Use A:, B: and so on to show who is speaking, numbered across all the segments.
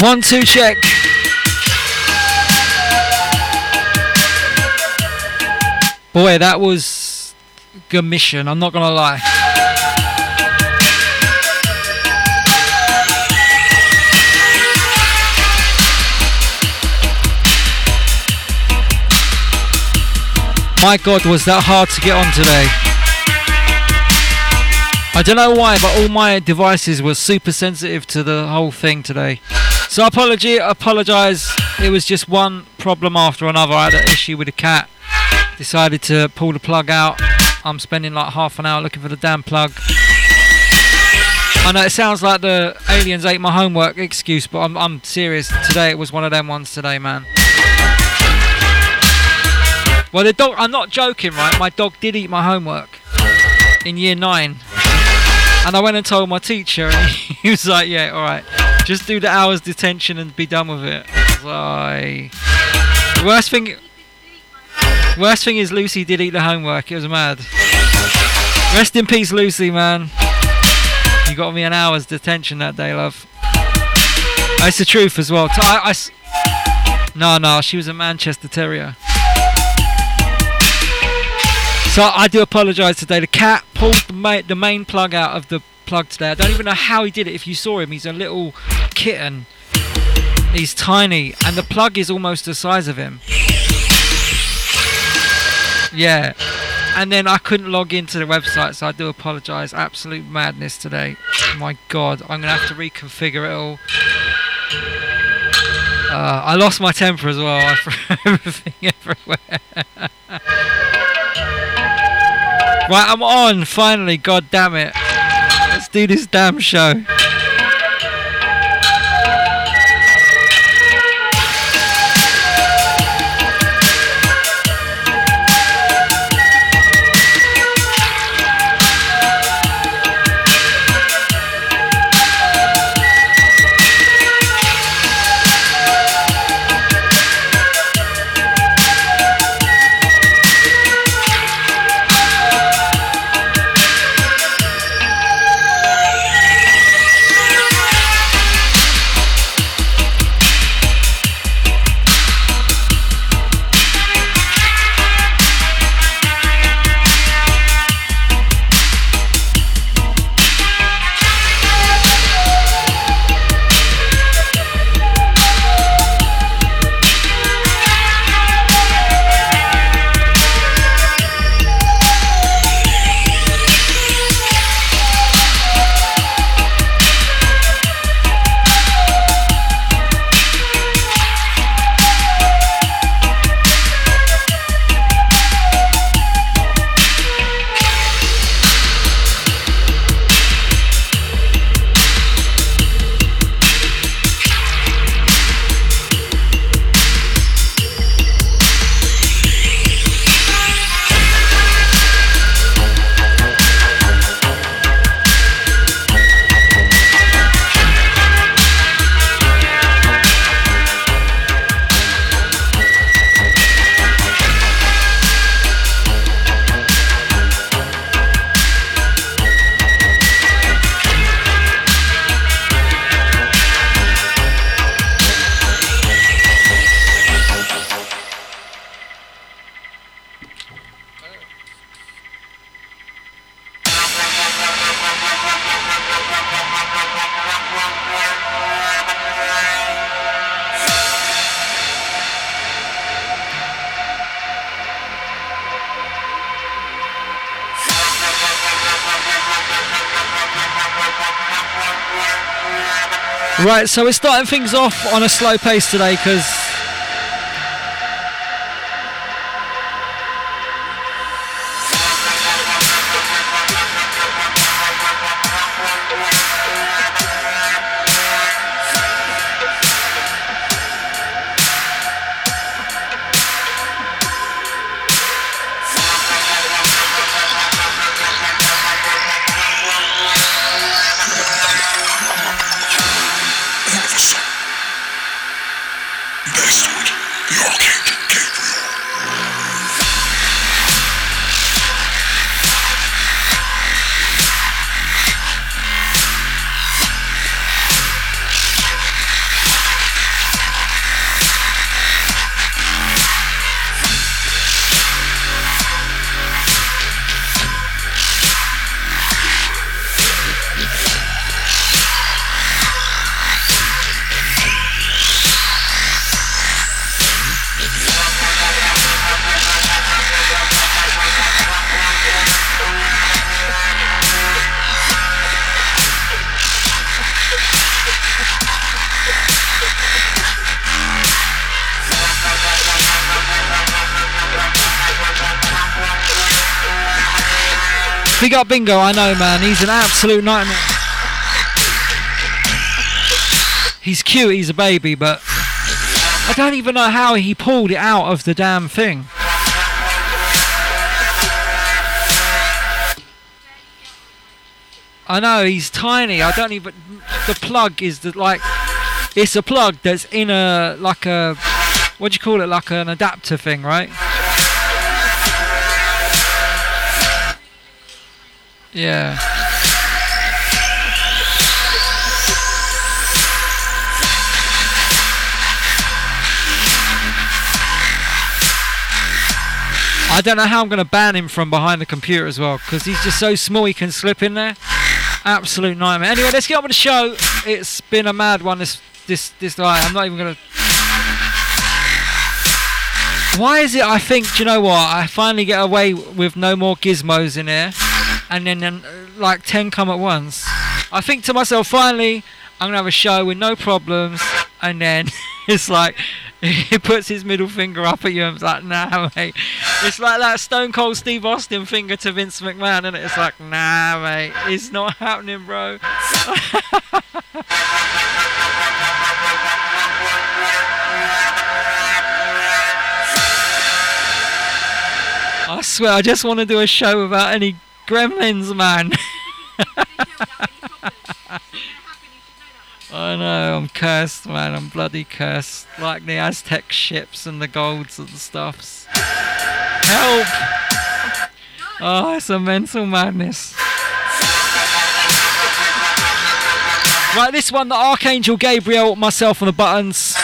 A: One, two, check. Boy, that was good mission, I'm not gonna lie. My god, was that hard to get on today. I don't know why, but all my devices were super sensitive to the whole thing today. So apology, apologise. It was just one problem after another. I had an issue with the cat. Decided to pull the plug out. I'm spending like half an hour looking for the damn plug. I know it sounds like the aliens ate my homework excuse, but I'm, I'm serious. Today it was one of them ones today, man. Well, the dog, I'm not joking, right? My dog did eat my homework in year nine. And I went and told my teacher, and he was like, yeah, alright. Just do the hours detention and be done with it. Like, worst thing, worst thing is Lucy did eat the homework. It was mad. Rest in peace, Lucy, man. You got me an hour's detention that day, love. That's the truth as well. I, I, no, no, she was a Manchester Terrier. So I do apologise today. The cat pulled the, ma- the main plug out of the plug today. I don't even know how he did it. If you saw him, he's a little kitten. He's tiny, and the plug is almost the size of him. Yeah. And then I couldn't log into the website, so I do apologise. Absolute madness today. My God, I'm gonna have to reconfigure it all. Uh, I lost my temper as well. I threw everything everywhere. Right, I'm on finally. God damn it. Let's do this damn show. Right, so we're starting things off on a slow pace today because up Bingo, I know, man. He's an absolute nightmare. He's cute, he's a baby, but I don't even know how he pulled it out of the damn thing. I know he's tiny. I don't even. The plug is the like. It's a plug that's in a like a. What do you call it? Like an adapter thing, right? Yeah. I don't know how I'm going to ban him from behind the computer as well because he's just so small he can slip in there. Absolute nightmare. Anyway, let's get on with the show. It's been a mad one this this this night. I'm not even going to. Why is it I think, do you know what? I finally get away with no more gizmos in here and then, then uh, like 10 come at once. I think to myself, finally, I'm to have a show with no problems and then it's like he puts his middle finger up at you and it's like, nah, mate. It's like that Stone Cold Steve Austin finger to Vince McMahon, and it? it's like, nah, mate, it's not happening, bro. I swear, I just want to do a show without any gremlins, man. I know, I'm cursed, man. I'm bloody cursed. Like the Aztec ships and the golds and the stuffs. Help! Oh, it's a mental madness. Right, this one, the Archangel Gabriel, myself on the buttons.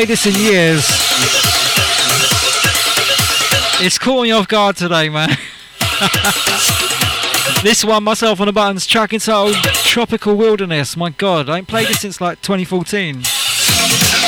A: Played this in years? It's caught me off guard today, man. this one, myself on the buttons, track entitled Tropical Wilderness. My god, I ain't played this since like 2014.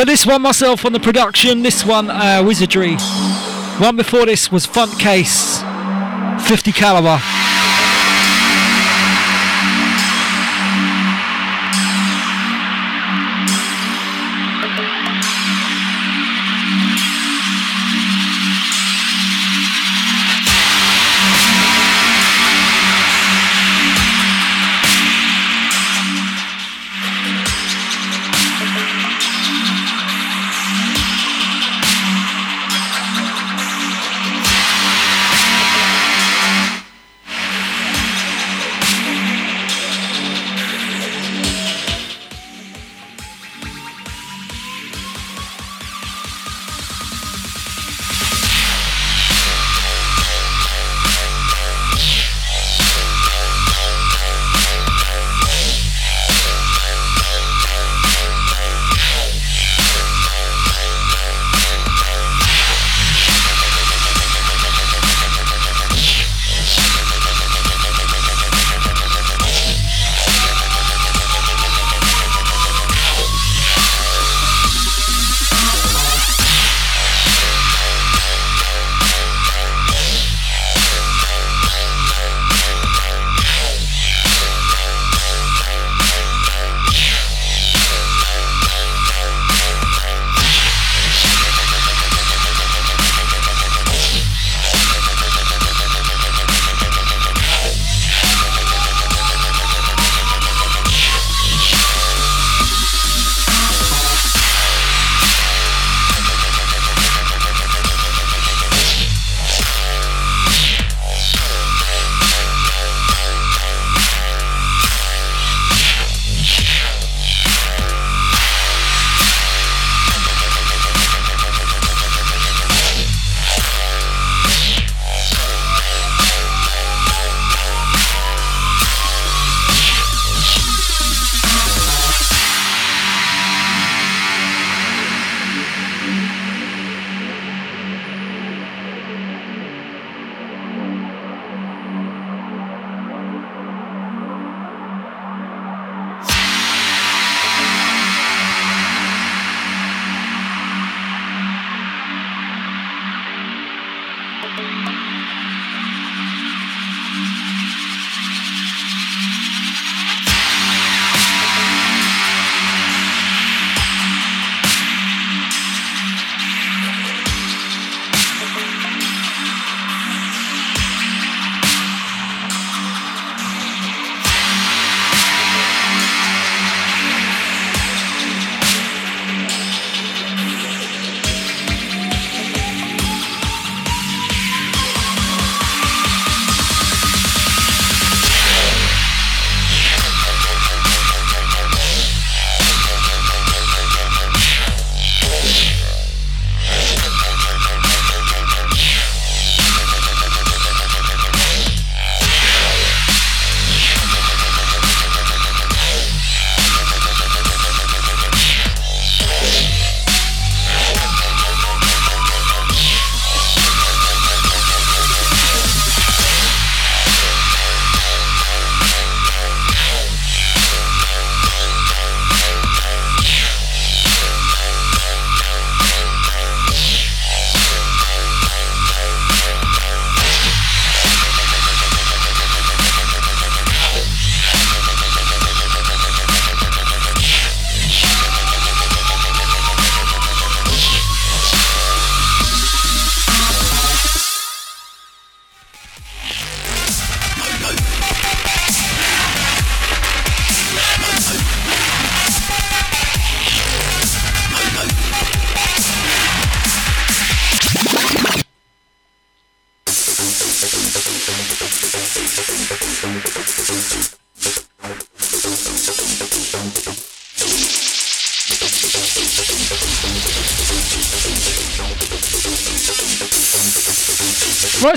A: So this one myself on the production, this one uh, Wizardry. One before this was Front Case, 50 caliber.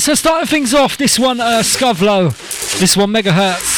A: So starting things off, this one, uh, Scovlo, this one, Megahertz.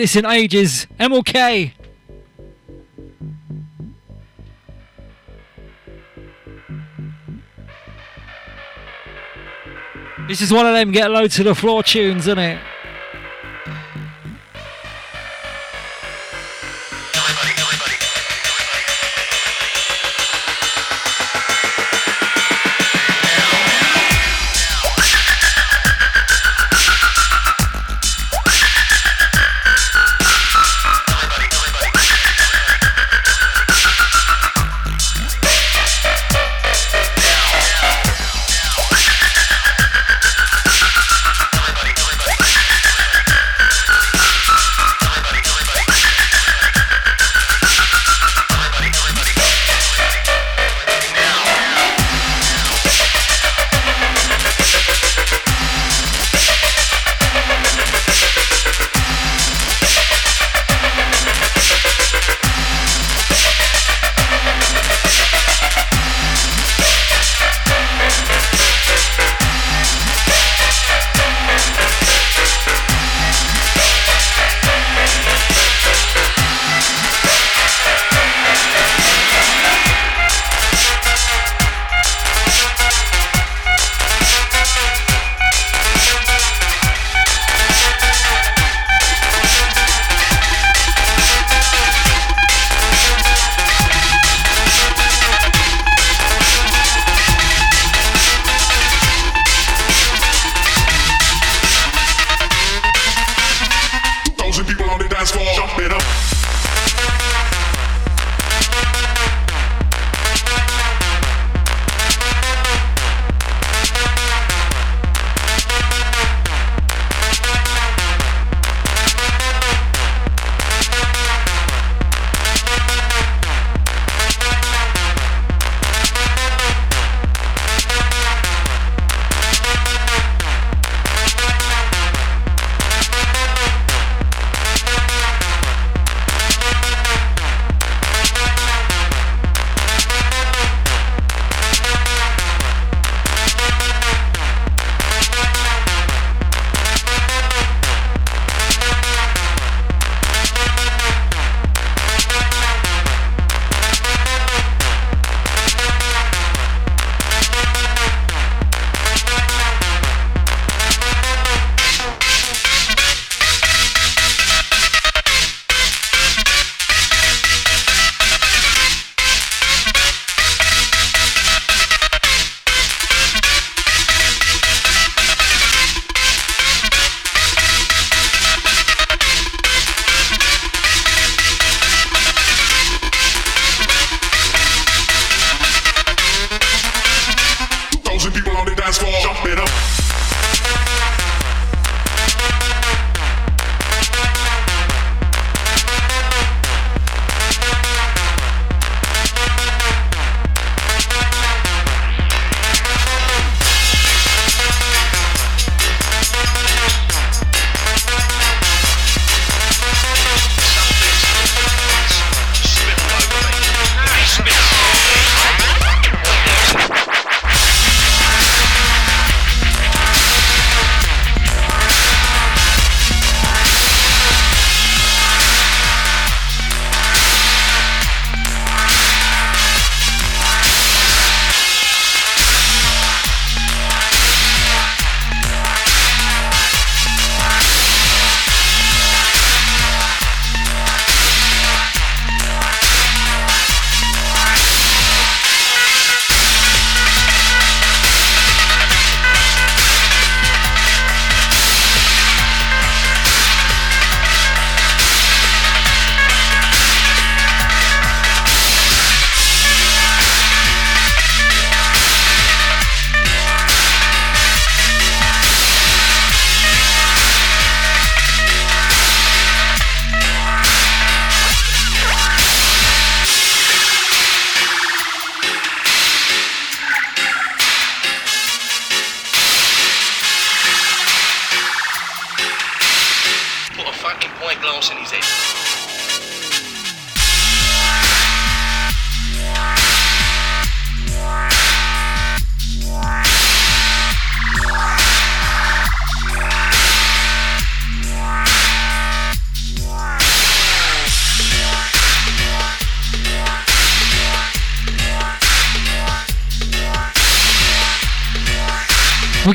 B: This in ages. MLK. This is one of them get low to the floor tunes, isn't it?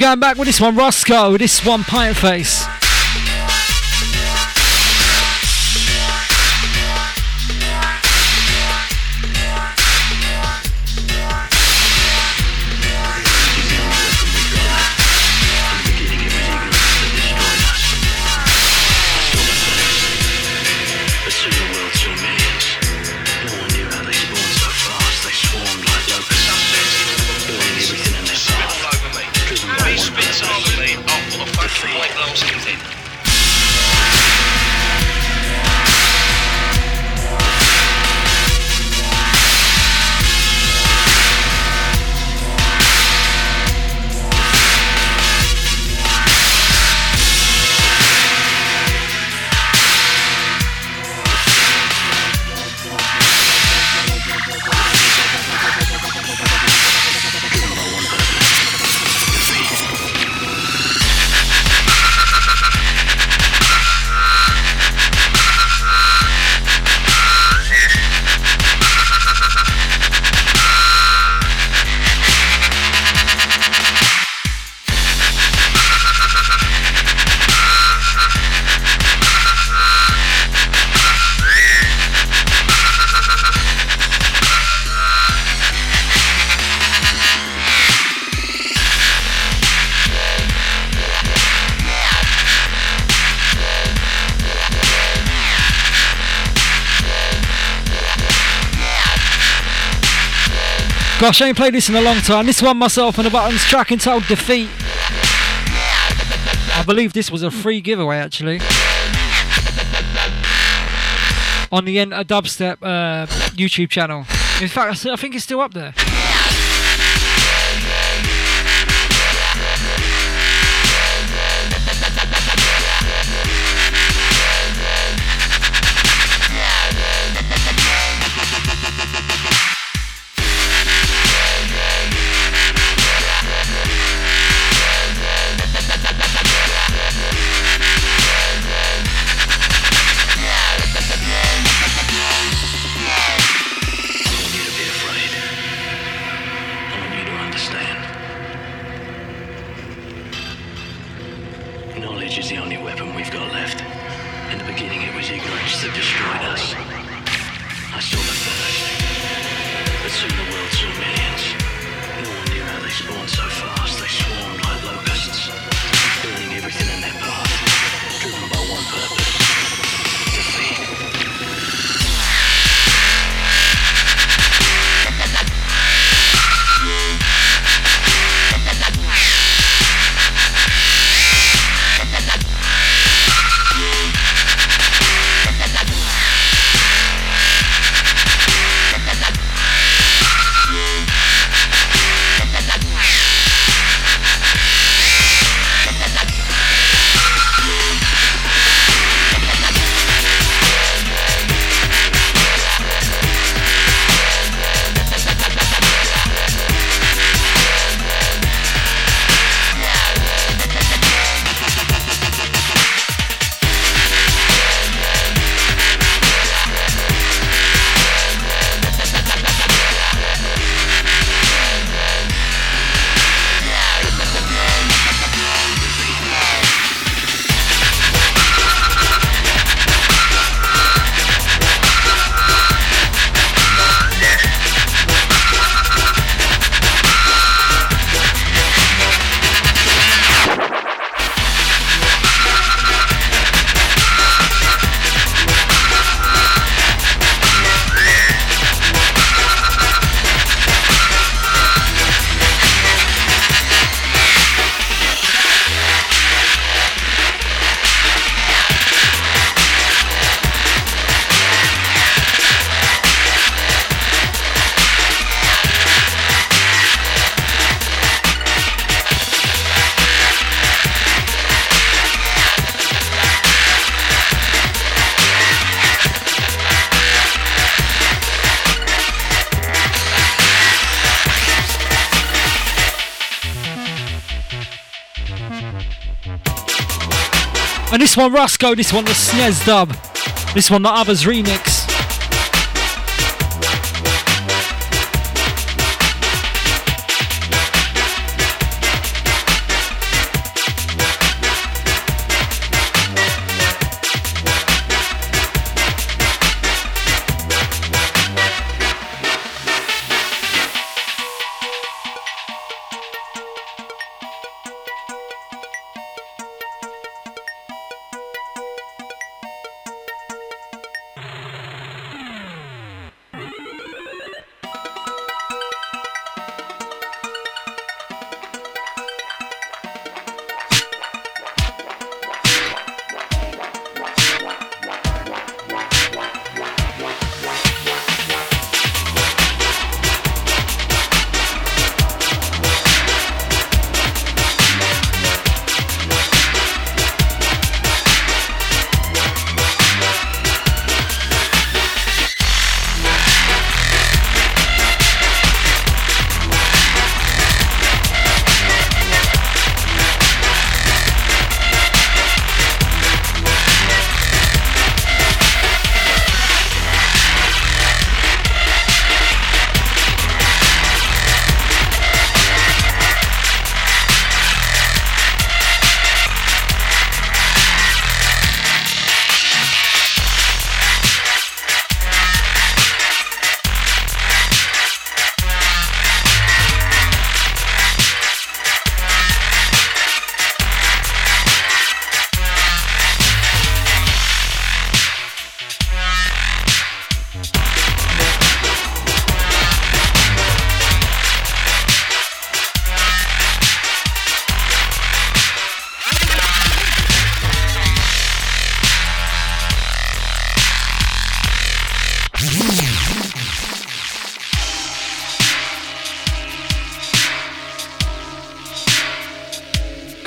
C: Going back with this one, Roscoe, this one, Pint Face. Gosh, I ain't played this in a long time. This one myself and the buttons track entitled Defeat. I believe this was a free giveaway actually. On the end, Enter Dubstep uh, YouTube channel. In fact, I think it's still up there. One Rusko, this one the SNES dub. This one the others remix.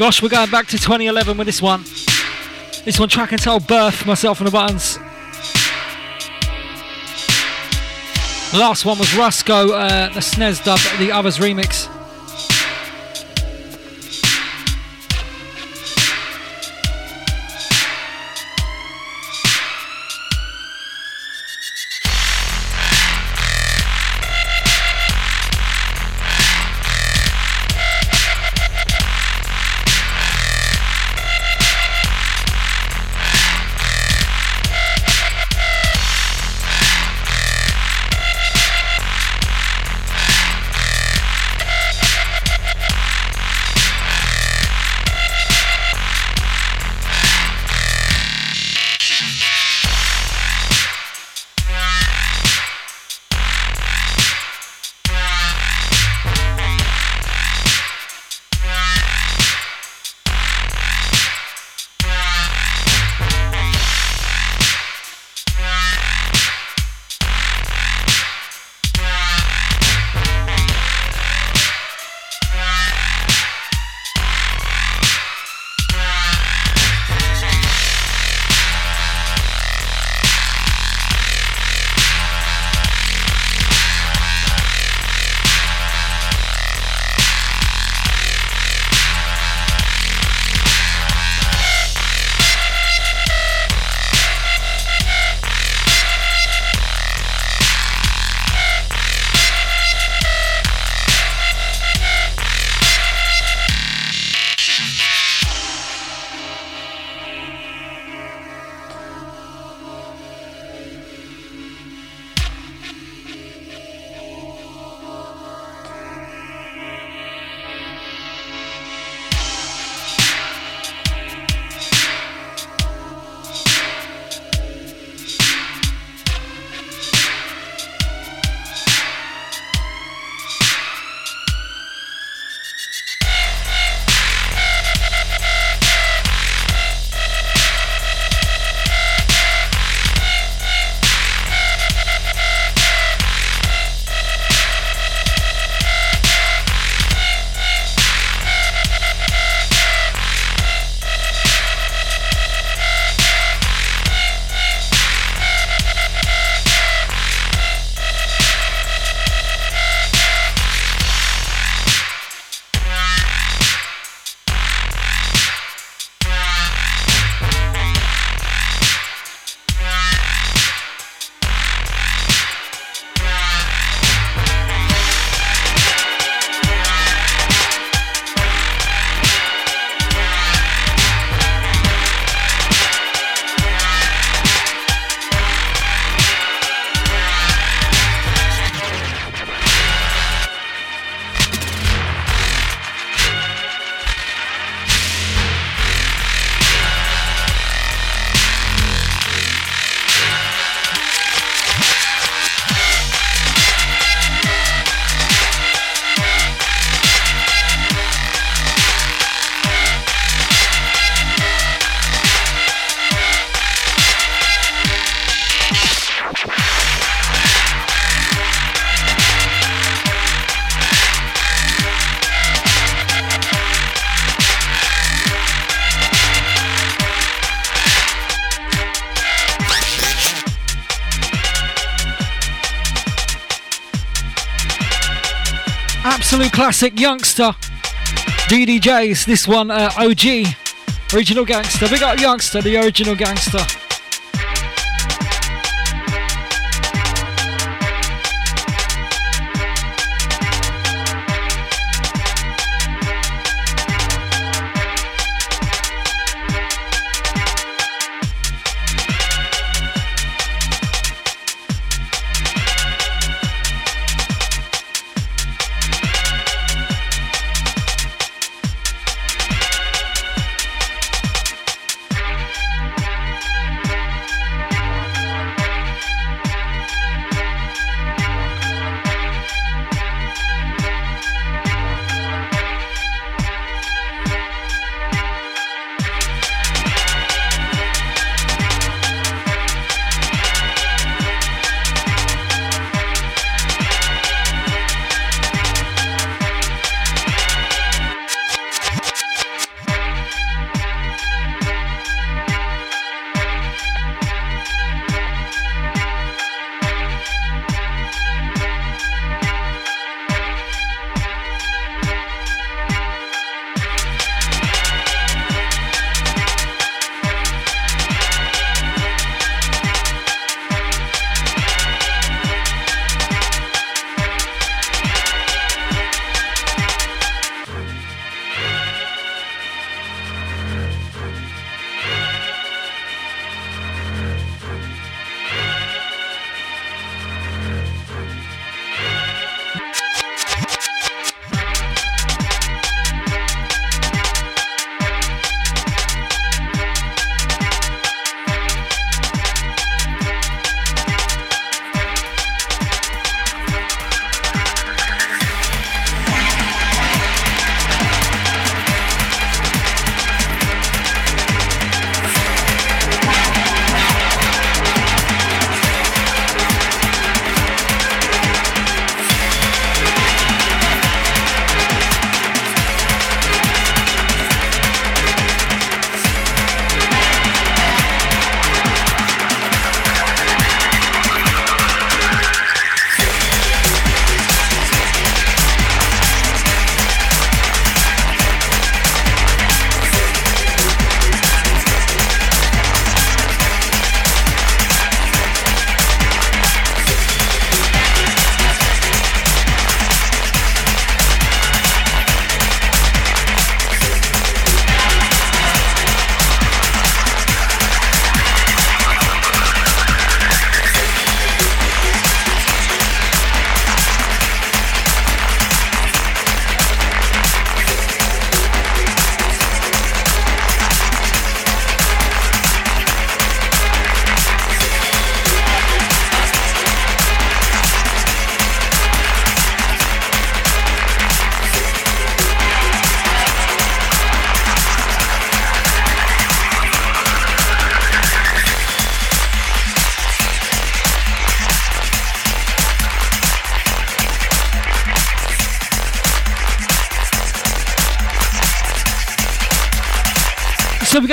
A: We're going back to 2011 with this one. This one track and tell Birth, myself and the buttons. The last one was Rusko, uh, the SNES dub, the Others remix. Classic Youngsta. DDJs, this one uh, OG, original gangster. We got Youngsta, the original gangster.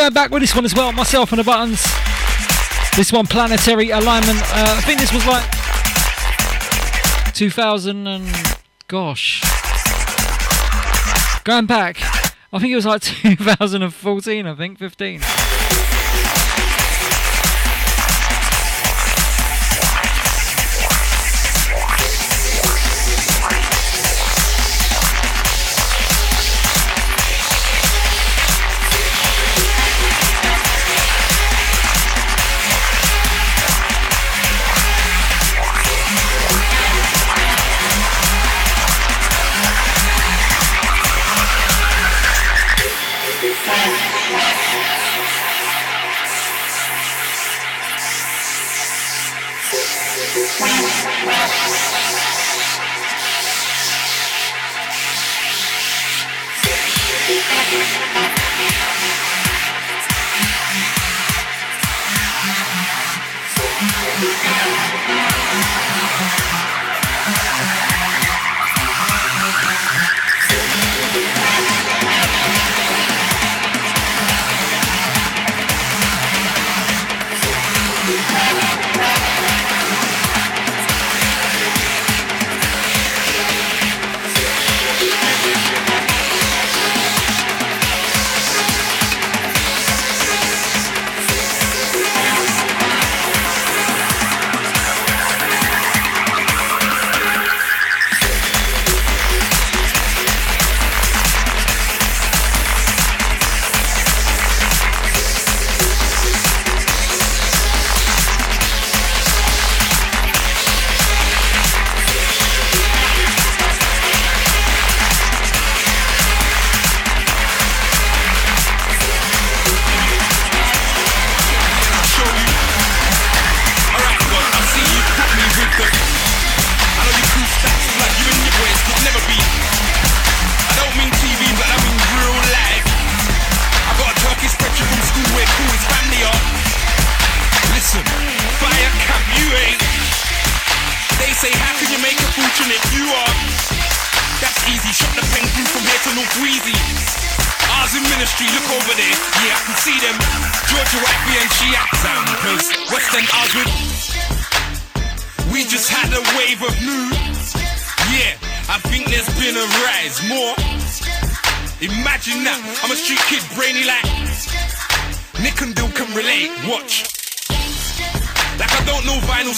A: Going back with this one as well, myself and the buttons. This one, Planetary Alignment. Uh, I think this was like 2000 and gosh. Going back, I think it was like 2014, I think, 15.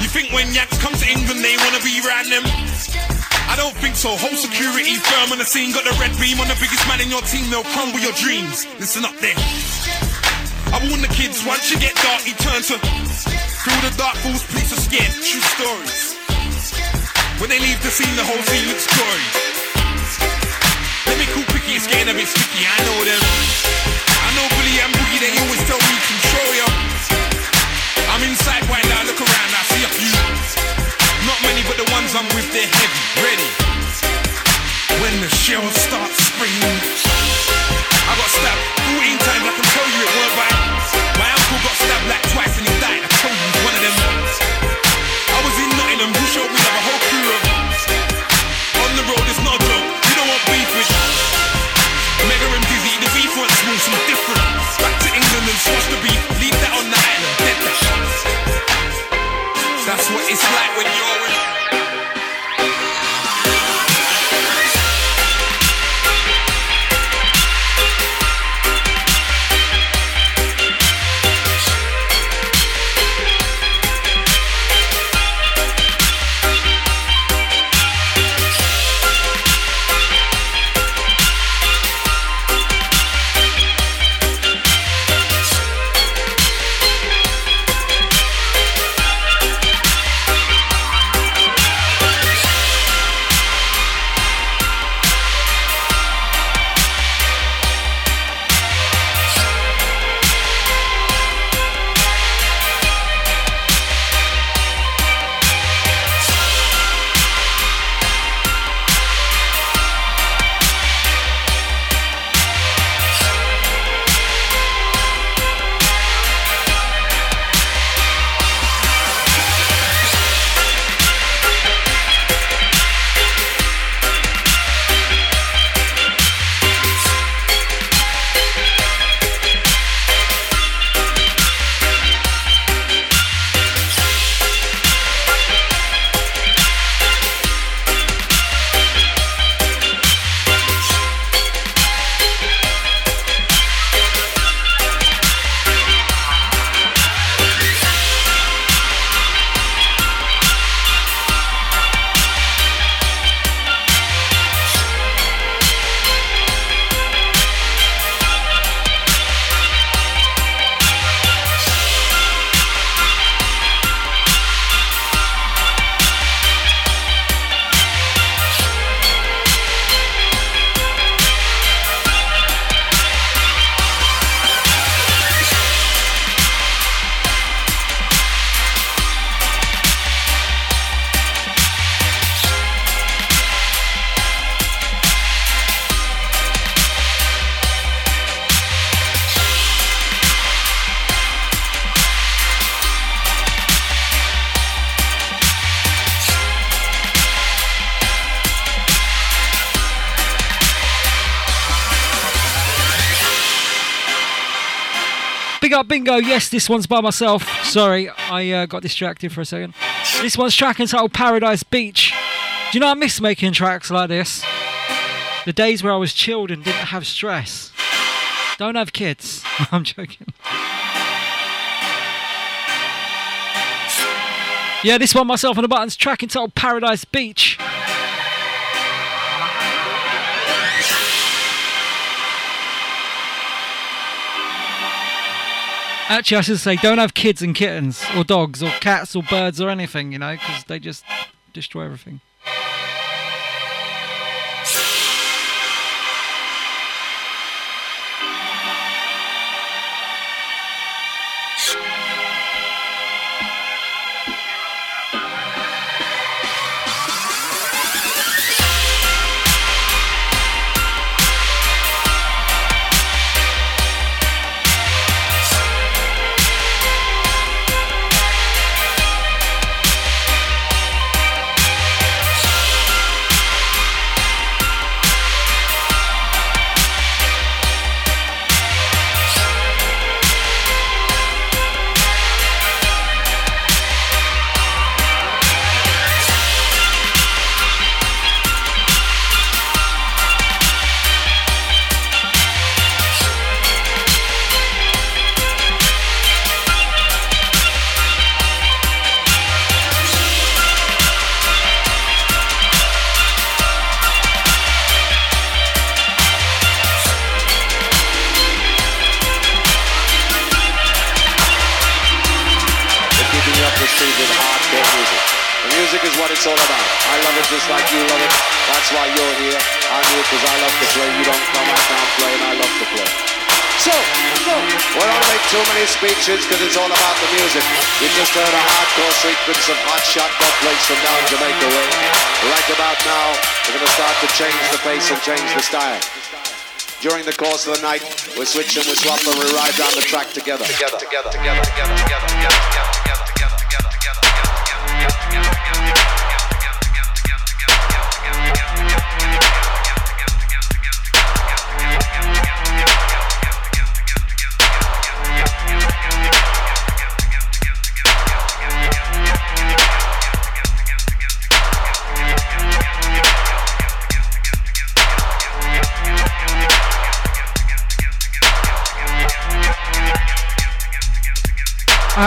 D: You think when yaks come to England, they wanna be around them? I don't think so. Whole security firm on the scene, got the red beam on the biggest man in your team, they'll crumble your dreams. Listen up there. I warn the kids, once you get dark, you turn to. Through the dark fools, police are scared. True stories. When they leave the scene, the whole scene looks gory. Let me cool picky, it's getting a bit sticky, I know them. I know Billy and Boogie, they always tell me control ya. I'm inside right now, look many, but the ones I'm with, they're heavy, ready. When the shells start springing, I got stabbed
A: bingo. Yes, this one's by myself. Sorry, I uh, got distracted for a second. This one's track entitled Paradise Beach. Do you know I miss making tracks like this? The days where I was chilled and didn't have stress. Don't have kids. I'm joking. Yeah, this one myself on the buttons track entitled Paradise Beach. Actually, I should say, don't have kids and kittens, or dogs, or cats, or birds, or anything, you know, because they just destroy everything.
E: Sequence of hot shot dub plates from down Jamaica way. Right about now, we're going to start to change the pace and change the style. During the course of the night, we switch and we swap and we ride down the track. Together, together, together, together, together, together, together, together,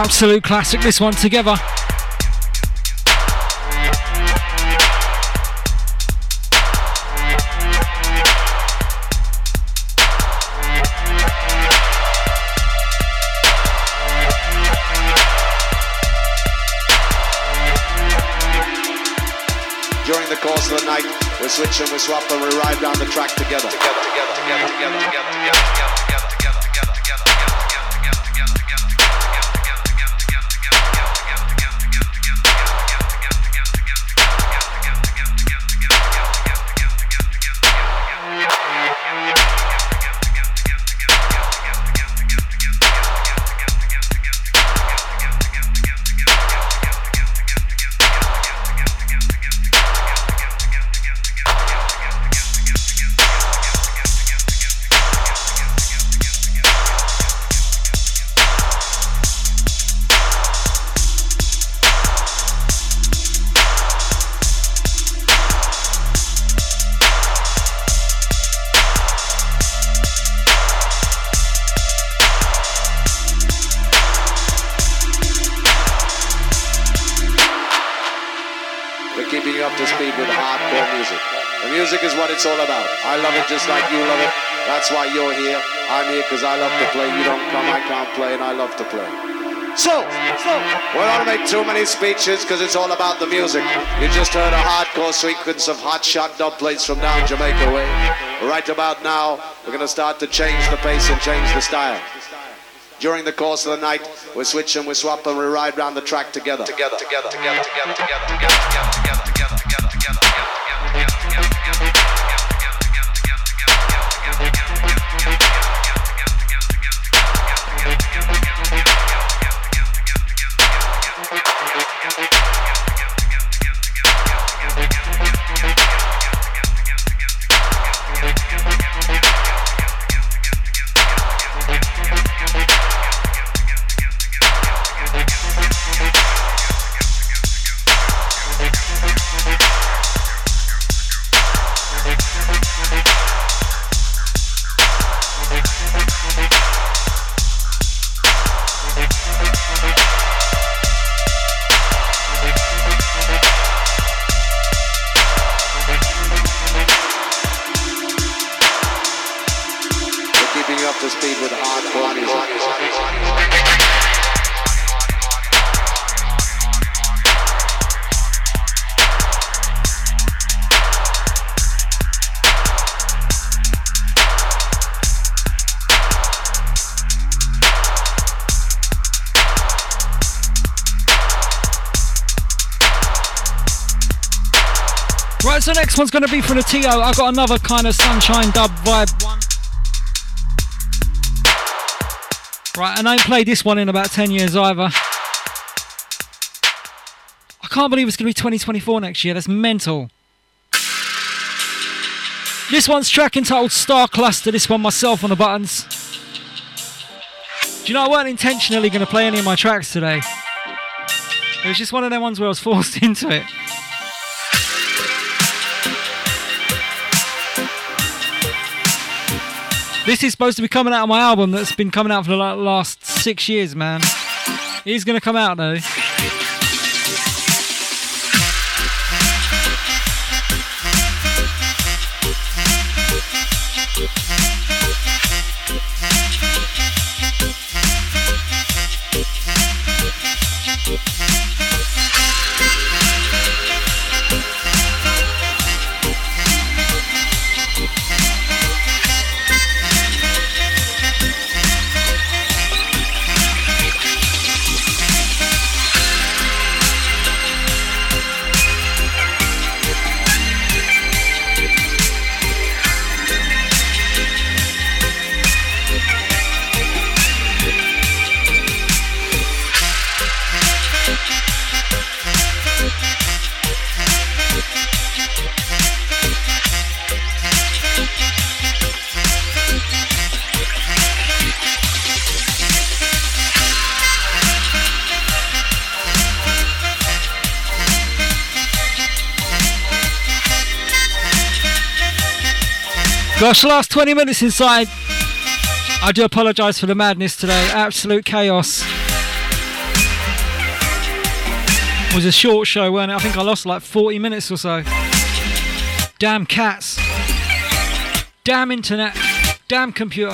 A: Absolute classic, this one together.
E: During the course of the night, we switch and we swap and we ride down the track together. Together, together, together, just like you love it. That's why you're here. I'm here because I love to play. You don't come, I can't play, and I love to play. So, so we're not make too many speeches because it's all about the music. You just heard a hardcore sequence of hot shot dub plates from down Jamaica way. Right about now, we're going to start to change the pace and change the style. During the course of the night, we switch and we swap and we ride round the track together. Together, together, together, together, together, together, together, together.
F: Right, so next one's going to be from the TO. I've got another kind of sunshine dub vibe one. Right, and I ain't played this one in about 10 years either. I can't believe it's going to be 2024 next year. That's mental. This one's track entitled Star Cluster. This one myself on the buttons. Do you know I weren't intentionally going to play any of my tracks today? It was just one of them ones where I was forced into it. This is supposed to be coming out of my album that's been coming out for the last six years, man. It is going to come out though. Gosh, last 20 minutes inside. I do apologise for the madness today. Absolute chaos. It was a short show, weren't it? I think I lost like 40 minutes or so. Damn cats. Damn internet. Damn computer.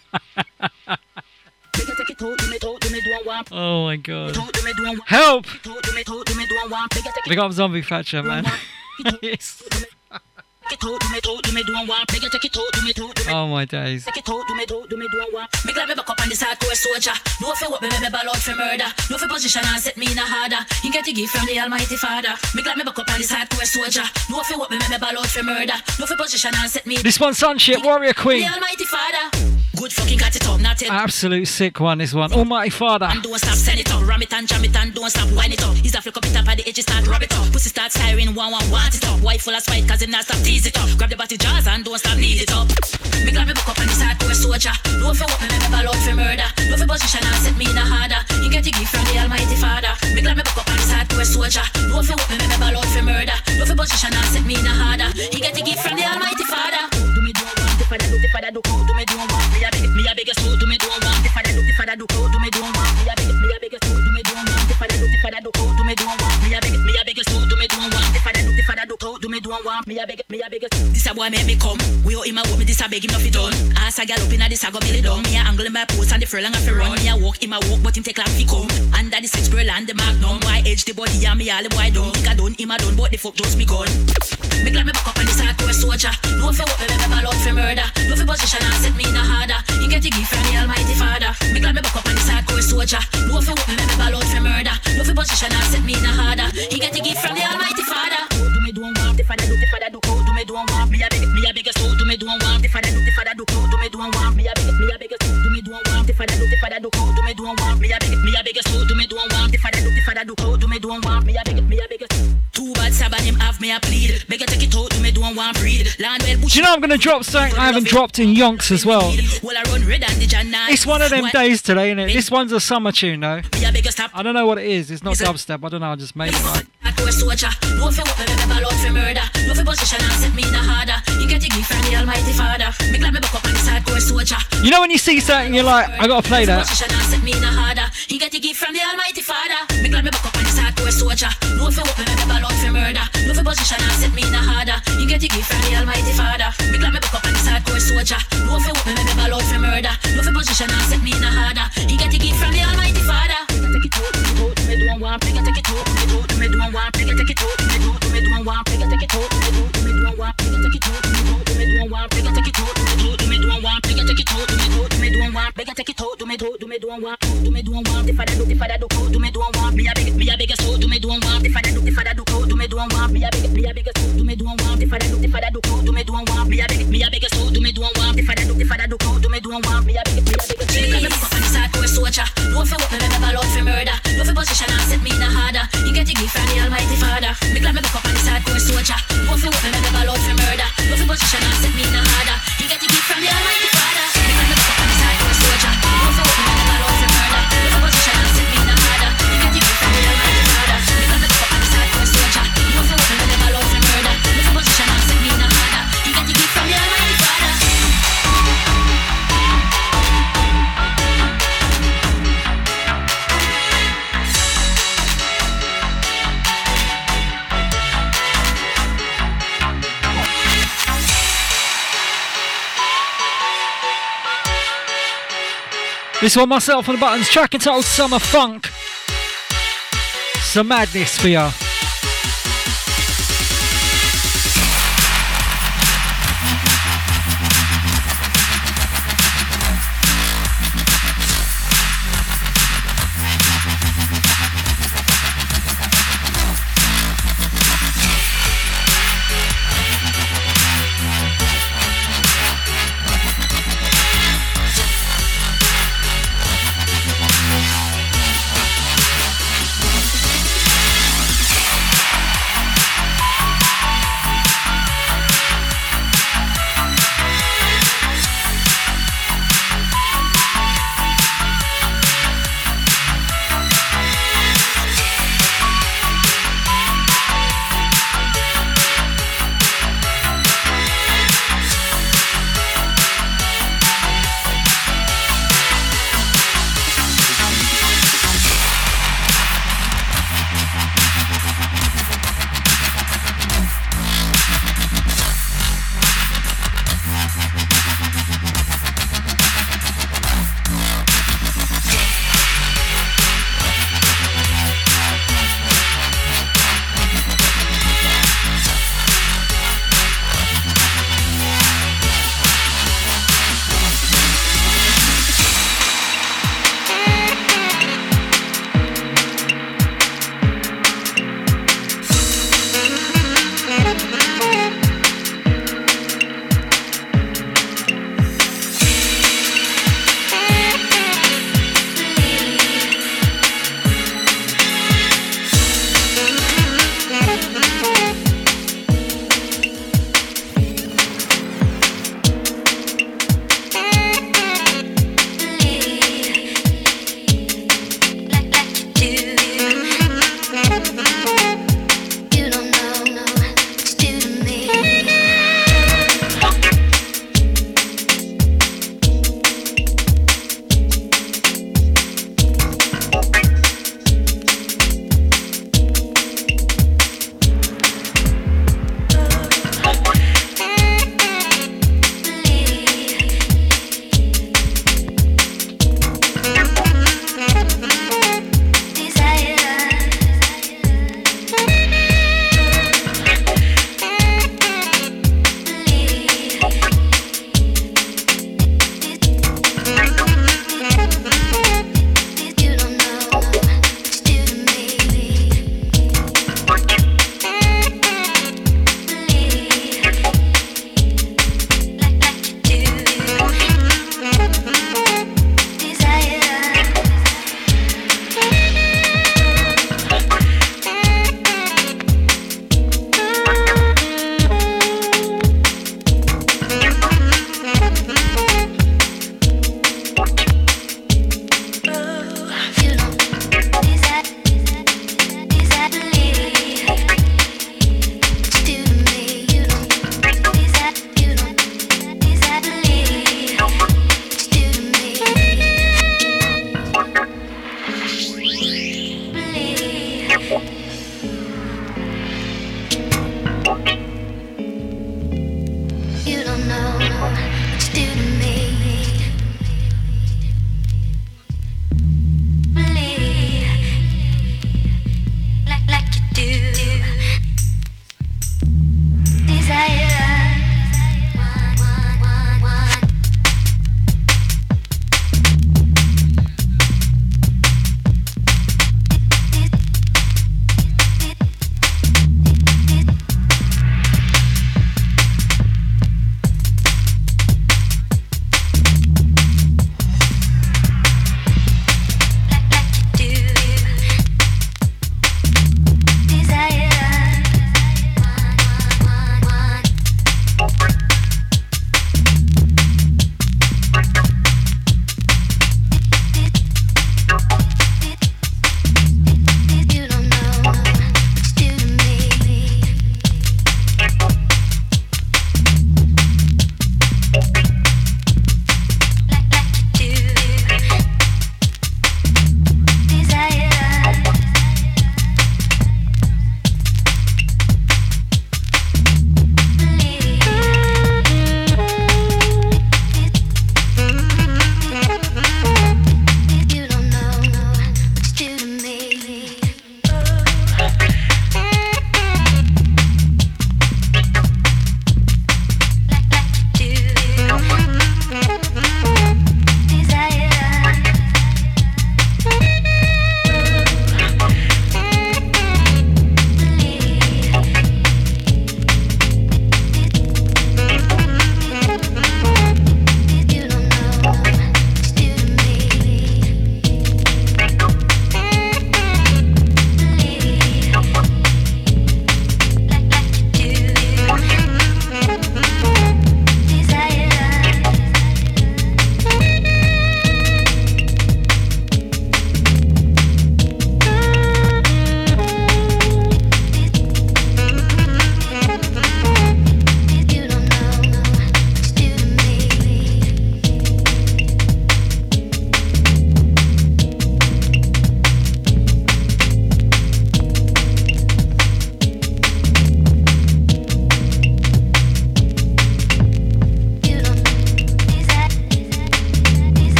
F: oh my god. Help! Big up Zombie Thatcher, man. yes. Oh my days. Take it me, do, do me, do one. Me glad me back up on this hardcore soldier. No for what me, me ball out for murder. No for position and set me in a harder. You get the gift from the Almighty Father. Me glad me back up on this hardcore soldier. No for what me, me ball out for murder. No for position and set me. This one, Sunship, Warrior Queen. The Almighty Father. Good fucking got it up, not it. Absolute sick one, this one. Oh Almighty Father. And don't stop, send it up. Ram it and jam it and don't stop, wind it up. He's a flick up it up at the edges, start rub it up. Pussy start siren, one, one, want it up. Wife full of spite, cause him not stop, tease it up. Grab the body jaws and don't stop, knees it up. Me glad me buck up on this hardcore soldier. No for what me, me ball for murder. No for position and set me in a harder. You get the gift from the Almighty Father. Me glad me buck up on this hardcore soldier. No for what me, me ball for murder. No for position and set me in a harder. You get the gift from the Almighty Father. Do me do one, the father do, the father do, do me do one. Me a me a beg a soul, do me do one. The father do, the father do, me do. Me a beg, me a beg a soul, do me do one. The father do, the father do, do me do one. Do, the do, me do one. Me a beg, me a beg. This a boy make me come. We out him a walk me, this a beg him nothing done. Ass a gal up inna this a go belly down. Me a angle in my post and the furlong a fi run. Me a walk him a walk, but him take long fi come. Under the six girl and the magnum. Why edge the body and me all the boy done. Think I done, him a done, but the fuck just begun. Me glad me back up on this hardcore soldier. No for what me, me, ball out for murder. No for position and set me in a harder. You get the gift from the Almighty Father. Me glad me back up on this hardcore soldier. No for what me, me, ball out for murder. No for position and set me in a harder. You get the gift from the Almighty Father. Do me do one want the father do the father do. Oh, do me do one want me a beg me a beg a. Do me do one want the father do the father do. Oh, do me do one want me a beg me a beg a. Do me do one want the father do the father do. Oh, do me do one want me a beg me a beg a. Do me do one want the father do the father do. Oh, do me do one want me a beg me a beg. Too bad Sabbath him have me a plead. Beg take it out. Do me do one want breed. Land well bush. You know I'm gonna drop something I haven't dropped in Yonks as well. It's one of them days today, innit? This one's a summer tune though. I don't know what it is. It's not dubstep. I don't know. I just made it right. Soldier, no for what me ball out for murder. No for position and set me in a harder. You get the gift from the Almighty Father. Me glad me buck up on this hardcore soldier. You know when you see something, you're like, I gotta play that. Position and set me in a harder. You get the gift from the Almighty Father. Me glad me buck up on this hardcore soldier. No for what me ball out for murder. No for position and set me in a harder. You get the gift from the Almighty Father. Me glad me buck up on this hardcore soldier. No for what me ball out for murder. No for position and set me in a harder. You get the gift from the Almighty Father. Take it me do one. Take it, take it out, take it out, me do one. Take it, take it out, me do, me do one. Take it, take it out, me do, me do one. Take it, take it out, me do, me do one. Take it, take it out, me do, me do one. Take it, take it out, me do, me do one. Take it, take it out, me do, me do one want. Do me do one want. The father do, the father do, do me do one want. Me a beg, me a a soul. Do me do one want. The father do, the father do, do me do one want. Me a beg, me a a soul. Do me do one want. The father do, the father do, do me do one want. Me a beg, me a a soul. Do me do one want. The father do, the father do, do me do one want. Me a beg, me a beg a soul. Me a beg a hardcore soldier. No for what me me ball out for. For position and set me in a harder. You get the gift from the Almighty Father. Me glad me buck up on this hardcore soldier. No for what me me ball out for murder. No for position and set This one myself on the buttons, track entitled Summer Funk. Some madness for ya.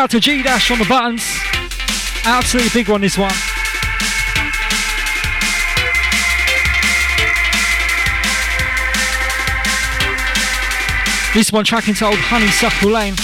A: Out to G Dash on the buttons. Absolutely big one, this one. This one tracking to old Honeysuckle Lane.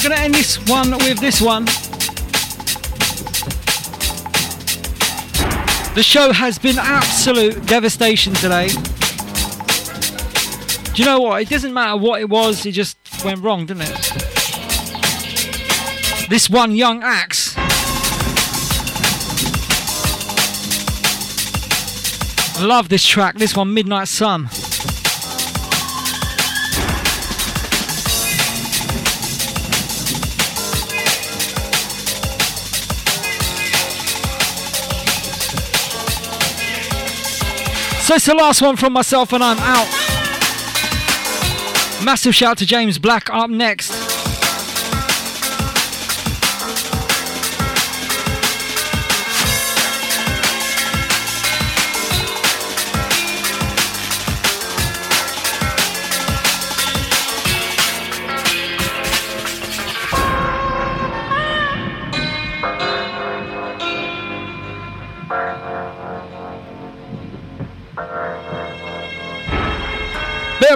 A: So gonna end this one with this one. The show has been absolute devastation today. Do you know what? It doesn't matter what it was, it just went wrong, didn't it? This one young axe. Love this track, this one, Midnight Sun. So it's the last one from myself, and I'm out. Massive shout to James Black up next.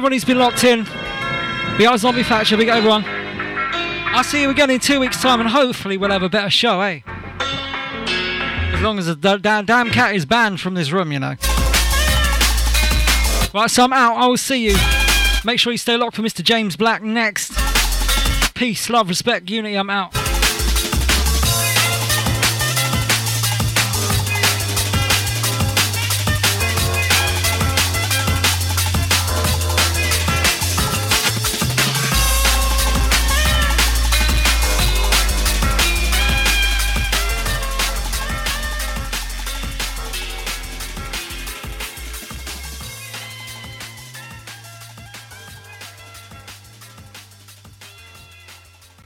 A: Everyone who's been locked in. Big up Zombie Thatcher, big everyone. I'll see you again in two weeks' time and hopefully we'll have a better show, eh? As long as the damn cat is banned from this room, you know. Right, so I'm out. I will see you. Make sure you stay locked for Mr. James Black next. Peace, love, respect, unity. I'm out.